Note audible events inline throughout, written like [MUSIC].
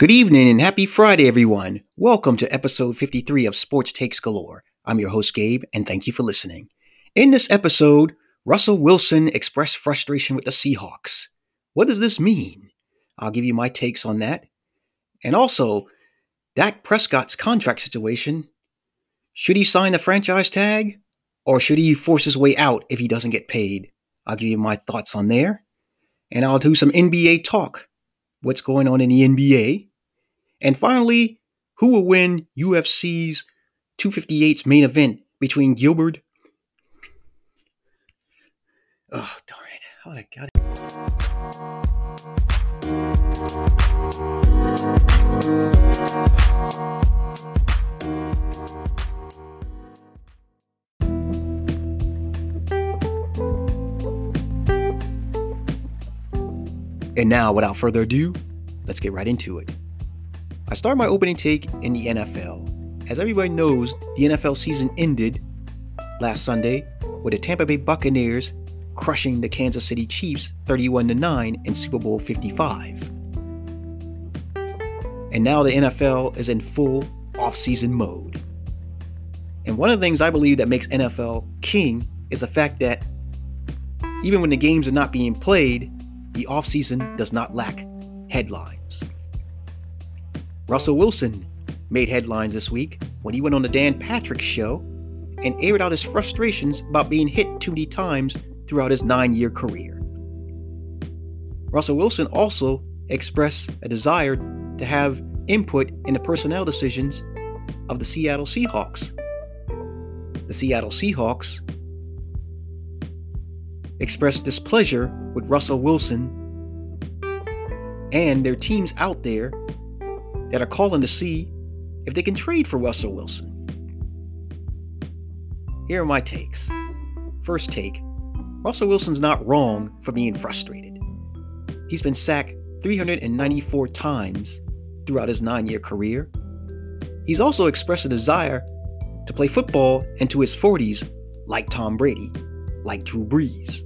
Good evening and happy Friday, everyone. Welcome to episode 53 of Sports Takes Galore. I'm your host, Gabe, and thank you for listening. In this episode, Russell Wilson expressed frustration with the Seahawks. What does this mean? I'll give you my takes on that. And also, Dak Prescott's contract situation. Should he sign the franchise tag? Or should he force his way out if he doesn't get paid? I'll give you my thoughts on there. And I'll do some NBA talk. What's going on in the NBA? And finally, who will win UFC's 258's main event between Gilbert? Oh, darn it. Oh, I got And now, without further ado, let's get right into it. I start my opening take in the NFL. As everybody knows, the NFL season ended last Sunday with the Tampa Bay Buccaneers crushing the Kansas City Chiefs 31 9 in Super Bowl 55. And now the NFL is in full off-season mode. And one of the things I believe that makes NFL king is the fact that even when the games are not being played, the offseason does not lack headlines. Russell Wilson made headlines this week when he went on the Dan Patrick show and aired out his frustrations about being hit too many times throughout his nine year career. Russell Wilson also expressed a desire to have input in the personnel decisions of the Seattle Seahawks. The Seattle Seahawks expressed displeasure with Russell Wilson and their teams out there that are calling to see if they can trade for Russell Wilson. Here are my takes. First take Russell Wilson's not wrong for being frustrated. He's been sacked 394 times throughout his nine year career. He's also expressed a desire to play football into his 40s like Tom Brady, like Drew Brees.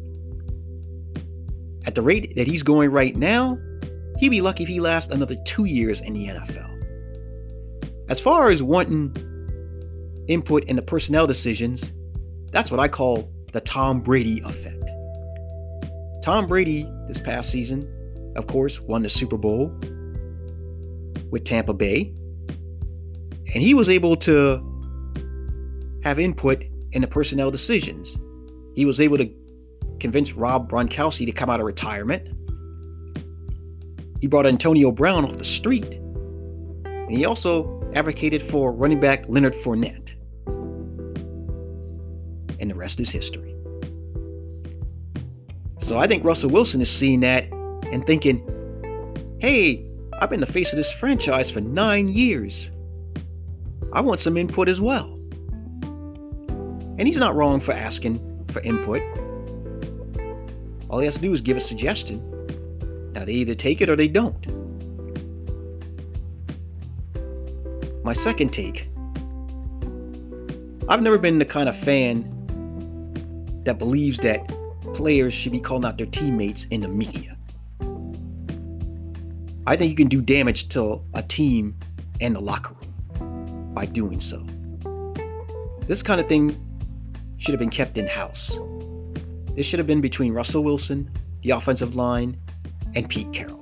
At the rate that he's going right now, he'd be lucky if he lasts another two years in the NFL. As far as wanting input in the personnel decisions, that's what I call the Tom Brady effect. Tom Brady, this past season, of course, won the Super Bowl with Tampa Bay, and he was able to have input in the personnel decisions. He was able to convince Rob Gronkowski to come out of retirement he brought Antonio Brown off the street. And he also advocated for running back Leonard Fournette. And the rest is history. So I think Russell Wilson is seeing that and thinking, hey, I've been the face of this franchise for nine years. I want some input as well. And he's not wrong for asking for input. All he has to do is give a suggestion now, they either take it or they don't. My second take I've never been the kind of fan that believes that players should be calling out their teammates in the media. I think you can do damage to a team and the locker room by doing so. This kind of thing should have been kept in house. This should have been between Russell Wilson, the offensive line, and Pete Carroll.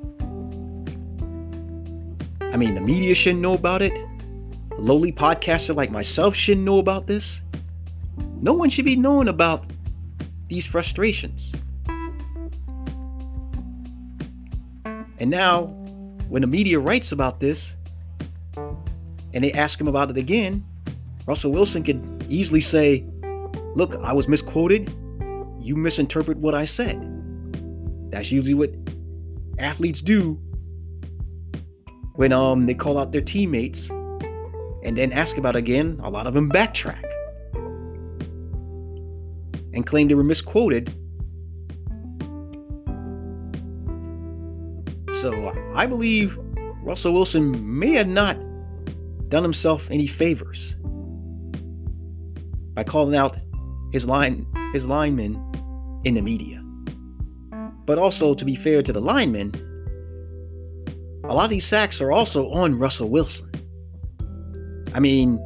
I mean, the media shouldn't know about it. A lowly podcaster like myself shouldn't know about this. No one should be knowing about these frustrations. And now, when the media writes about this and they ask him about it again, Russell Wilson could easily say, Look, I was misquoted. You misinterpret what I said. That's usually what athletes do when um they call out their teammates and then ask about again, a lot of them backtrack and claim they were misquoted. So I believe Russell Wilson may have not done himself any favors by calling out his line his linemen in the media. But also, to be fair to the linemen, a lot of these sacks are also on Russell Wilson. I mean,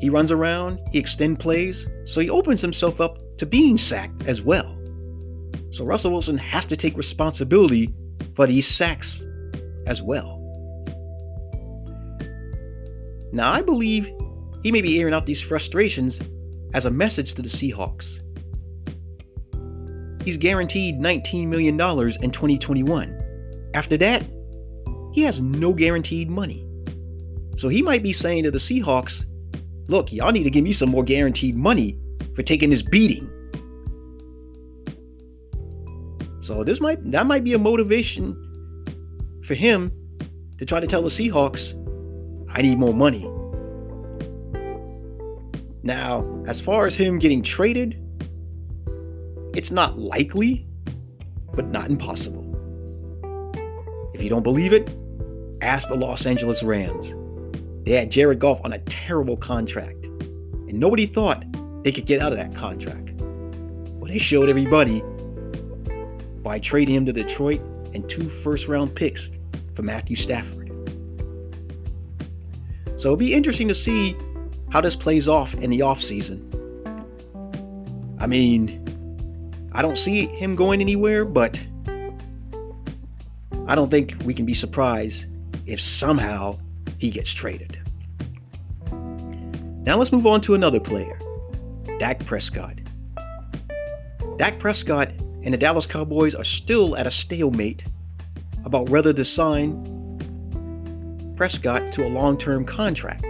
he runs around, he extend plays, so he opens himself up to being sacked as well. So Russell Wilson has to take responsibility for these sacks as well. Now, I believe he may be airing out these frustrations as a message to the Seahawks. He's guaranteed $19 million in 2021. After that, he has no guaranteed money. So he might be saying to the Seahawks, look, y'all need to give me some more guaranteed money for taking this beating. So this might that might be a motivation for him to try to tell the Seahawks, I need more money. Now, as far as him getting traded, it's not likely, but not impossible. If you don't believe it, ask the Los Angeles Rams. They had Jared Goff on a terrible contract, and nobody thought they could get out of that contract. Well, they showed everybody by trading him to Detroit and two first round picks for Matthew Stafford. So it'll be interesting to see how this plays off in the offseason. I mean, I don't see him going anywhere, but I don't think we can be surprised if somehow he gets traded. Now let's move on to another player, Dak Prescott. Dak Prescott and the Dallas Cowboys are still at a stalemate about whether to sign Prescott to a long term contract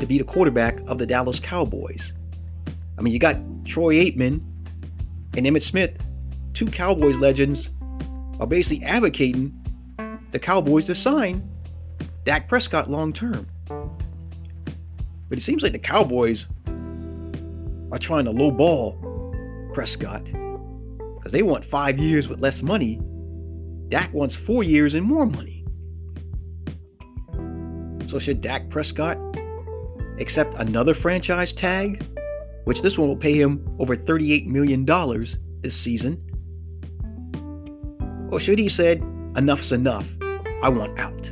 to be the quarterback of the Dallas Cowboys. I mean, you got Troy Aikman and Emmitt Smith, two Cowboys legends, are basically advocating the Cowboys to sign Dak Prescott long term. But it seems like the Cowboys are trying to lowball Prescott because they want five years with less money. Dak wants four years and more money. So should Dak Prescott accept another franchise tag, which this one will pay him over $38 million this season? Or should he said, enough's enough, I want out?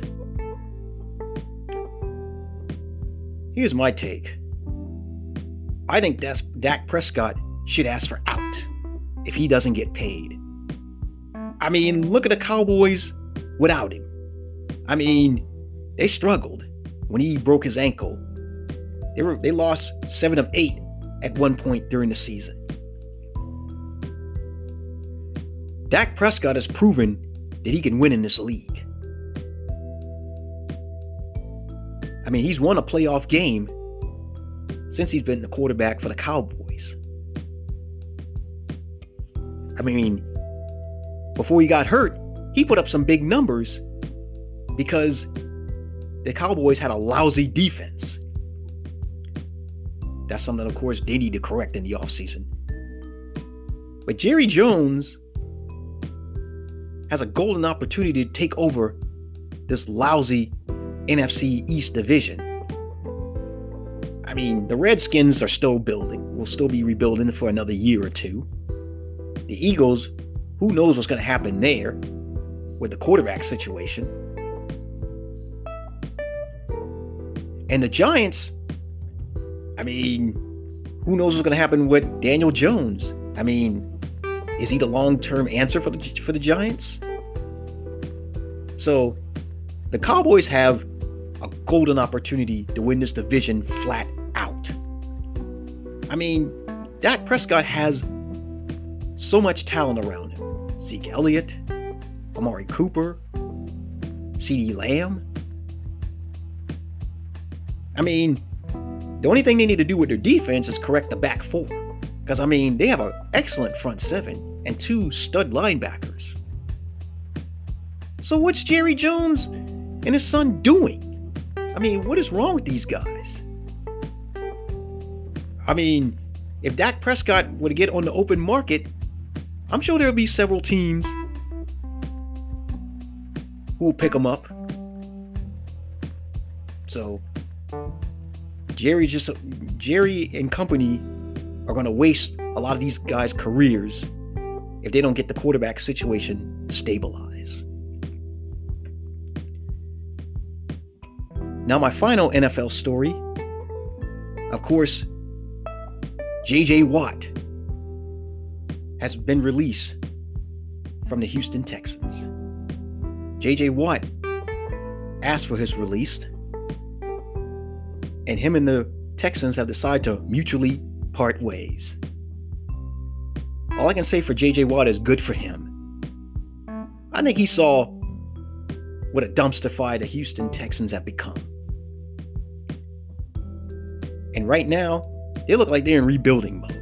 Here's my take. I think Dak Prescott should ask for out if he doesn't get paid. I mean, look at the Cowboys without him. I mean, they struggled when he broke his ankle. They were they lost 7 of 8 at one point during the season. Dak Prescott has proven that he can win in this league. I mean, he's won a playoff game since he's been the quarterback for the Cowboys. I mean, before he got hurt, he put up some big numbers because the Cowboys had a lousy defense. That's something, of course, they need to correct in the offseason. But Jerry Jones has a golden opportunity to take over this lousy NFC East division. I mean, the Redskins are still building, will still be rebuilding for another year or two. The Eagles, who knows what's going to happen there with the quarterback situation. And the Giants, I mean, who knows what's going to happen with Daniel Jones? I mean, is he the long-term answer for the for the Giants? So, the Cowboys have a golden opportunity to win this division flat out. I mean, Dak Prescott has so much talent around him. Zeke Elliott, Amari Cooper, CeeDee Lamb. I mean, the only thing they need to do with their defense is correct the back four. Because, I mean, they have an excellent front seven and two stud linebackers. So, what's Jerry Jones and his son doing? I mean, what is wrong with these guys? I mean, if Dak Prescott were to get on the open market, I'm sure there'll be several teams who will pick him up. So, Jerry just Jerry and company are going to waste a lot of these guys' careers if they don't get the quarterback situation stabilized. Now, my final NFL story, of course, JJ Watt has been released from the Houston Texans. JJ Watt asked for his release, and him and the Texans have decided to mutually part ways. All I can say for JJ Watt is good for him. I think he saw what a dumpster fire the Houston Texans have become. And right now, they look like they're in rebuilding mode.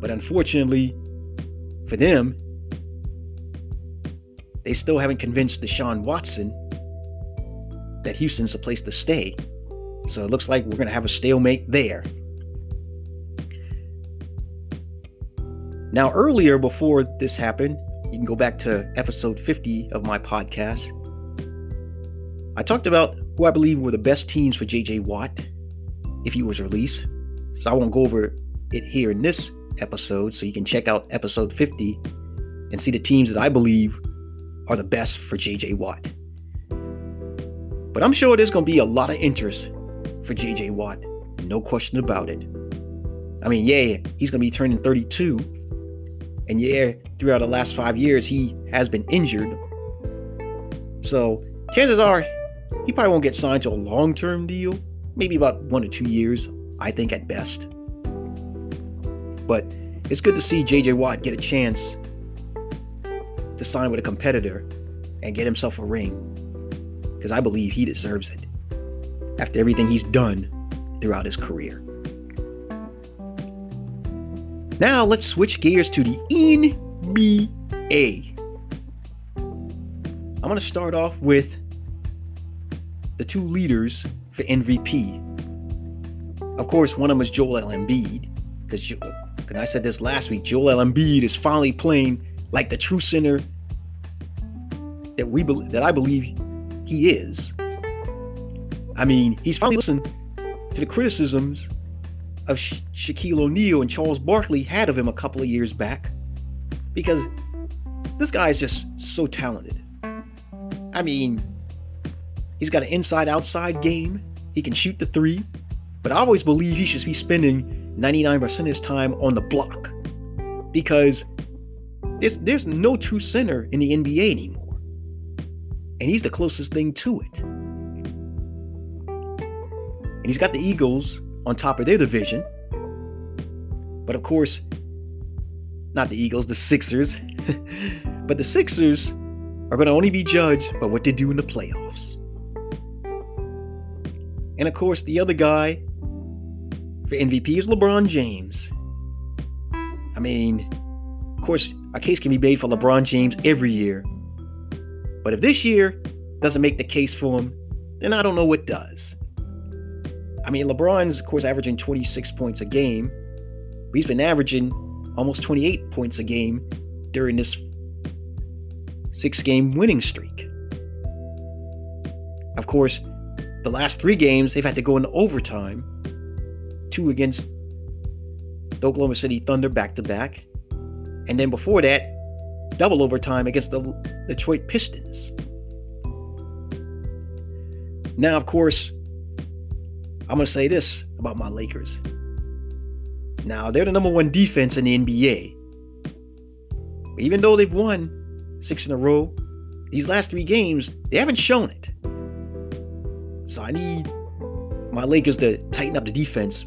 But unfortunately for them, they still haven't convinced Deshaun Watson that Houston's a place to stay. So it looks like we're going to have a stalemate there. Now, earlier before this happened, you can go back to episode 50 of my podcast. I talked about who I believe were the best teams for JJ Watt if he was released. So I won't go over it here in this episode. So you can check out episode 50 and see the teams that I believe are the best for JJ Watt. But I'm sure there's going to be a lot of interest for JJ Watt. No question about it. I mean, yeah, he's going to be turning 32. And yeah, throughout the last five years, he has been injured. So chances are he probably won't get signed to a long term deal. Maybe about one or two years, I think at best. But it's good to see JJ Watt get a chance to sign with a competitor and get himself a ring because I believe he deserves it after everything he's done throughout his career. Now let's switch gears to the NBA. I'm going to start off with the two leaders for MVP. Of course, one of them is Joel Embiid, because I said this last week. Joel Embiid is finally playing like the true center that we that I believe he is. I mean, he's finally listened to the criticisms of Sha- Shaquille O'Neal and Charles Barkley had of him a couple of years back, because this guy is just so talented. I mean, he's got an inside-outside game. He can shoot the three, but I always believe he should be spending 99% of his time on the block because there's, there's no true center in the NBA anymore. And he's the closest thing to it. And he's got the Eagles on top of their division. But of course, not the Eagles, the Sixers. [LAUGHS] but the Sixers are going to only be judged by what they do in the playoffs. And of course, the other guy for MVP is LeBron James. I mean, of course, a case can be made for LeBron James every year. But if this year doesn't make the case for him, then I don't know what does. I mean, LeBron's, of course, averaging 26 points a game. He's been averaging almost 28 points a game during this six game winning streak. Of course, the last three games, they've had to go into overtime two against the Oklahoma City Thunder back to back. And then before that, double overtime against the Detroit Pistons. Now, of course, I'm going to say this about my Lakers. Now, they're the number one defense in the NBA. But even though they've won six in a row, these last three games, they haven't shown it. So I need my Lakers to tighten up the defense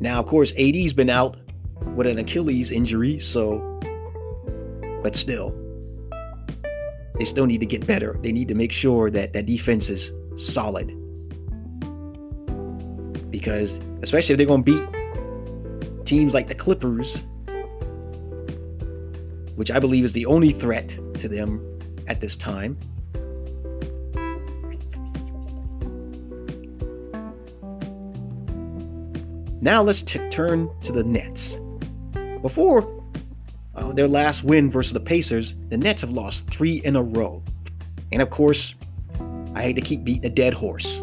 Now, of course, AD's been out with an Achilles injury, so, but still, they still need to get better. They need to make sure that that defense is solid. Because, especially if they're going to beat teams like the Clippers, which I believe is the only threat to them at this time. Now let's t- turn to the Nets. Before uh, their last win versus the Pacers, the Nets have lost three in a row. And of course, I hate to keep beating a dead horse,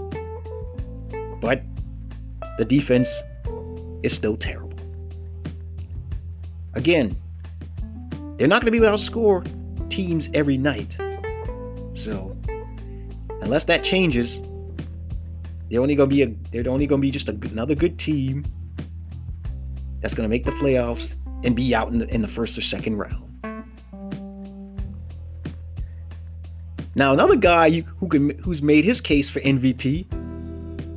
but the defense is still terrible. Again, they're not going to be able to score teams every night. So, unless that changes, they're only gonna be a they're only gonna be just a, another good team that's gonna make the playoffs and be out in the, in the first or second round. Now, another guy who can who's made his case for MVP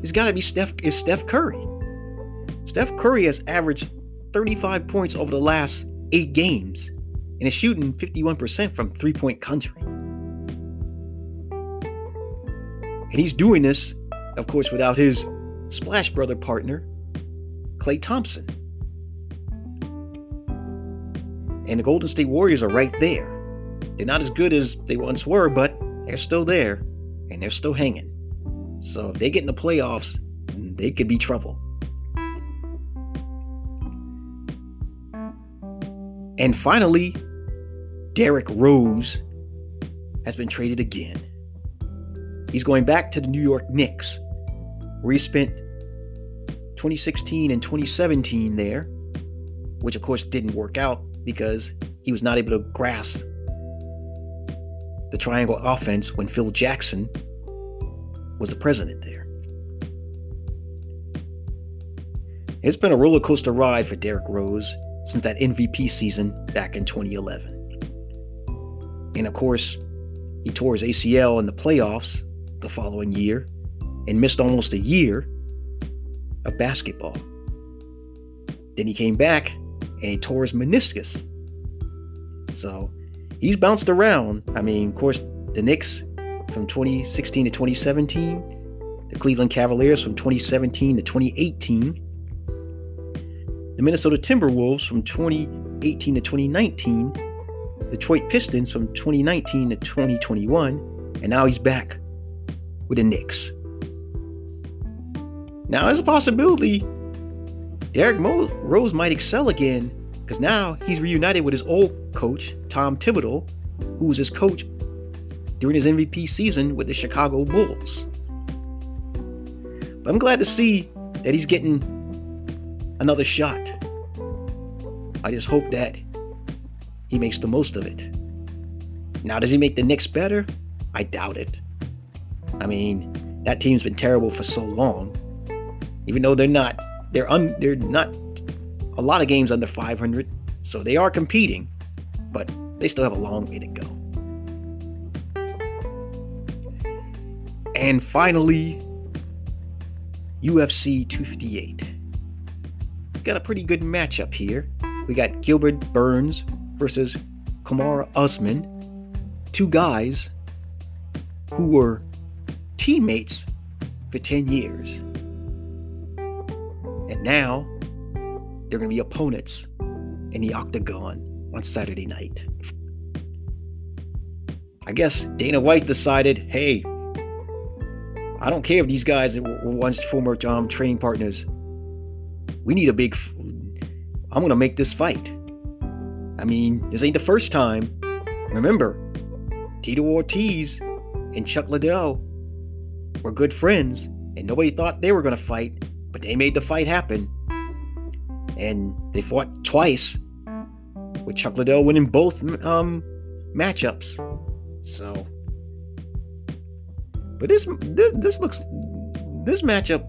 has got to be Steph is Steph Curry. Steph Curry has averaged 35 points over the last eight games and is shooting 51% from three-point country. And he's doing this, of course, without his Splash Brother partner, Klay Thompson. And the Golden State Warriors are right there. They're not as good as they once were, but they're still there and they're still hanging. So if they get in the playoffs, they could be trouble. And finally, Derrick Rose has been traded again. He's going back to the New York Knicks, where he spent 2016 and 2017 there, which of course didn't work out because he was not able to grasp the triangle offense when Phil Jackson was the president there. It's been a roller coaster ride for Derrick Rose since that MVP season back in 2011. And of course, he tore his ACL in the playoffs the following year and missed almost a year of basketball. Then he came back and he tore his meniscus. So he's bounced around. I mean, of course, the Knicks from 2016 to 2017, the Cleveland Cavaliers from 2017 to 2018, the Minnesota Timberwolves from 2018 to 2019, Detroit Pistons from 2019 to 2021, and now he's back with the Knicks. Now, there's a possibility Derrick Mo- Rose might excel again because now he's reunited with his old coach, Tom Thibodeau, who was his coach during his MVP season with the Chicago Bulls. But I'm glad to see that he's getting another shot. I just hope that he makes the most of it. Now, does he make the Knicks better? I doubt it. I mean, that team's been terrible for so long. Even though they're not, they're un, they're not a lot of games under 500, so they are competing, but they still have a long way to go. And finally, UFC 258. Got a pretty good matchup here. We got Gilbert Burns versus Kamaru Usman, two guys who were teammates for 10 years. And now they're going to be opponents in the octagon on Saturday night. I guess Dana White decided, hey, I don't care if these guys were once former um, training partners. We need a big. F- I'm going to make this fight. I mean, this ain't the first time. Remember, Tito Ortiz and Chuck Liddell were good friends, and nobody thought they were going to fight, but they made the fight happen and they fought twice, with Chuck Liddell winning both um, matchups. So, but this, this this looks this matchup,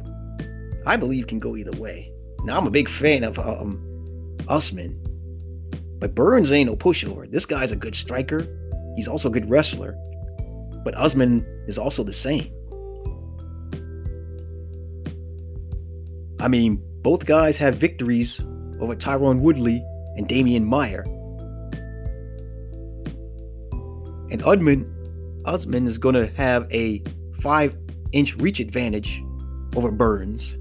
I believe, can go either way. Now I'm a big fan of um, Usman, but Burns ain't no pushover. This guy's a good striker. He's also a good wrestler, but Usman is also the same. I mean, both guys have victories over Tyron Woodley and Demian Maia. And Udman, Usman is going to have a five inch reach advantage over Burns.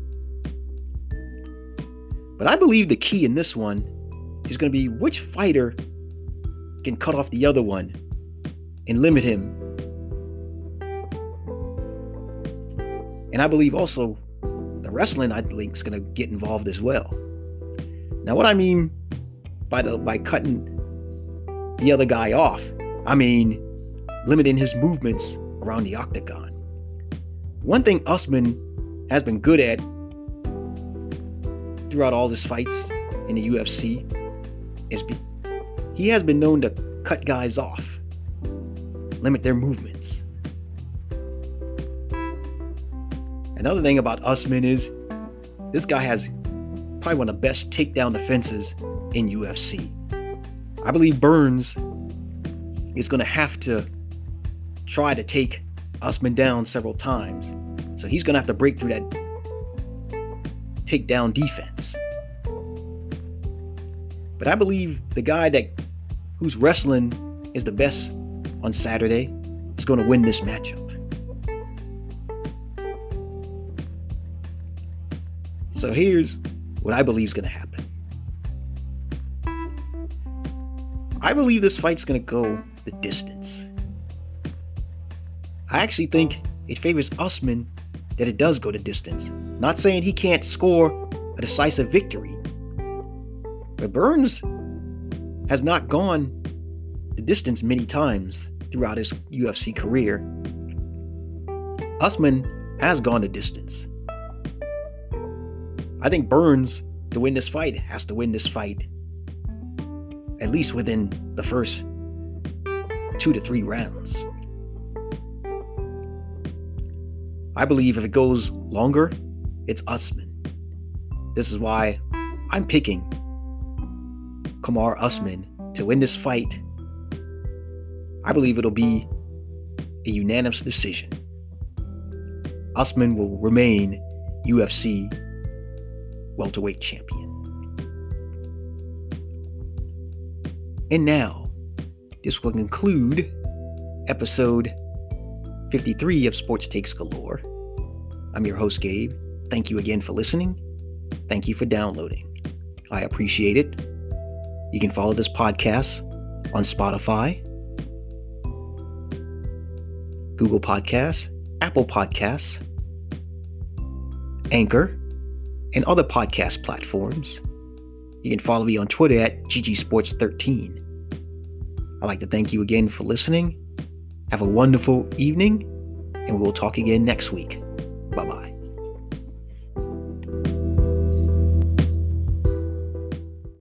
But I believe the key in this one is going to be which fighter can cut off the other one and limit him. And I believe also the wrestling I think is going to get involved as well. Now, what I mean by the by cutting the other guy off, I mean limiting his movements around the octagon. One thing Usman has been good at throughout all his fights in the UFC is be, he has been known to cut guys off limit their movements. Another thing about Usman is this guy has probably one of the best takedown defenses in UFC. I believe Burns is going to have to try to take Usman down several times. So he's going to have to break through that takedown defense. But I believe the guy that who's wrestling is the best on Saturday is going to win this matchup. So here's what I believe is going to happen. I believe this fight's going to go the distance. I actually think it favors Usman that it does go the distance. Not saying he can't score a decisive victory, but Burns has not gone the distance many times throughout his UFC career. Usman has gone the distance. I think Burns, to win this fight, has to win this fight at least within the first two to three rounds. I believe if it goes longer, it's Usman. This is why I'm picking Kamaru Usman to win this fight. I believe it'll be a unanimous decision. Usman will remain UFC welterweight champion. And now, this will conclude episode 53 of Sports Takes Galore. I'm your host, Gabe. Thank you again for listening. Thank you for downloading. I appreciate it. You can follow this podcast on Spotify, Google Podcasts, Apple Podcasts, Anchor, and other podcast platforms. You can follow me on Twitter at GGSports13. I'd like to thank you again for listening. Have a wonderful evening, and we will talk again next week. Bye bye.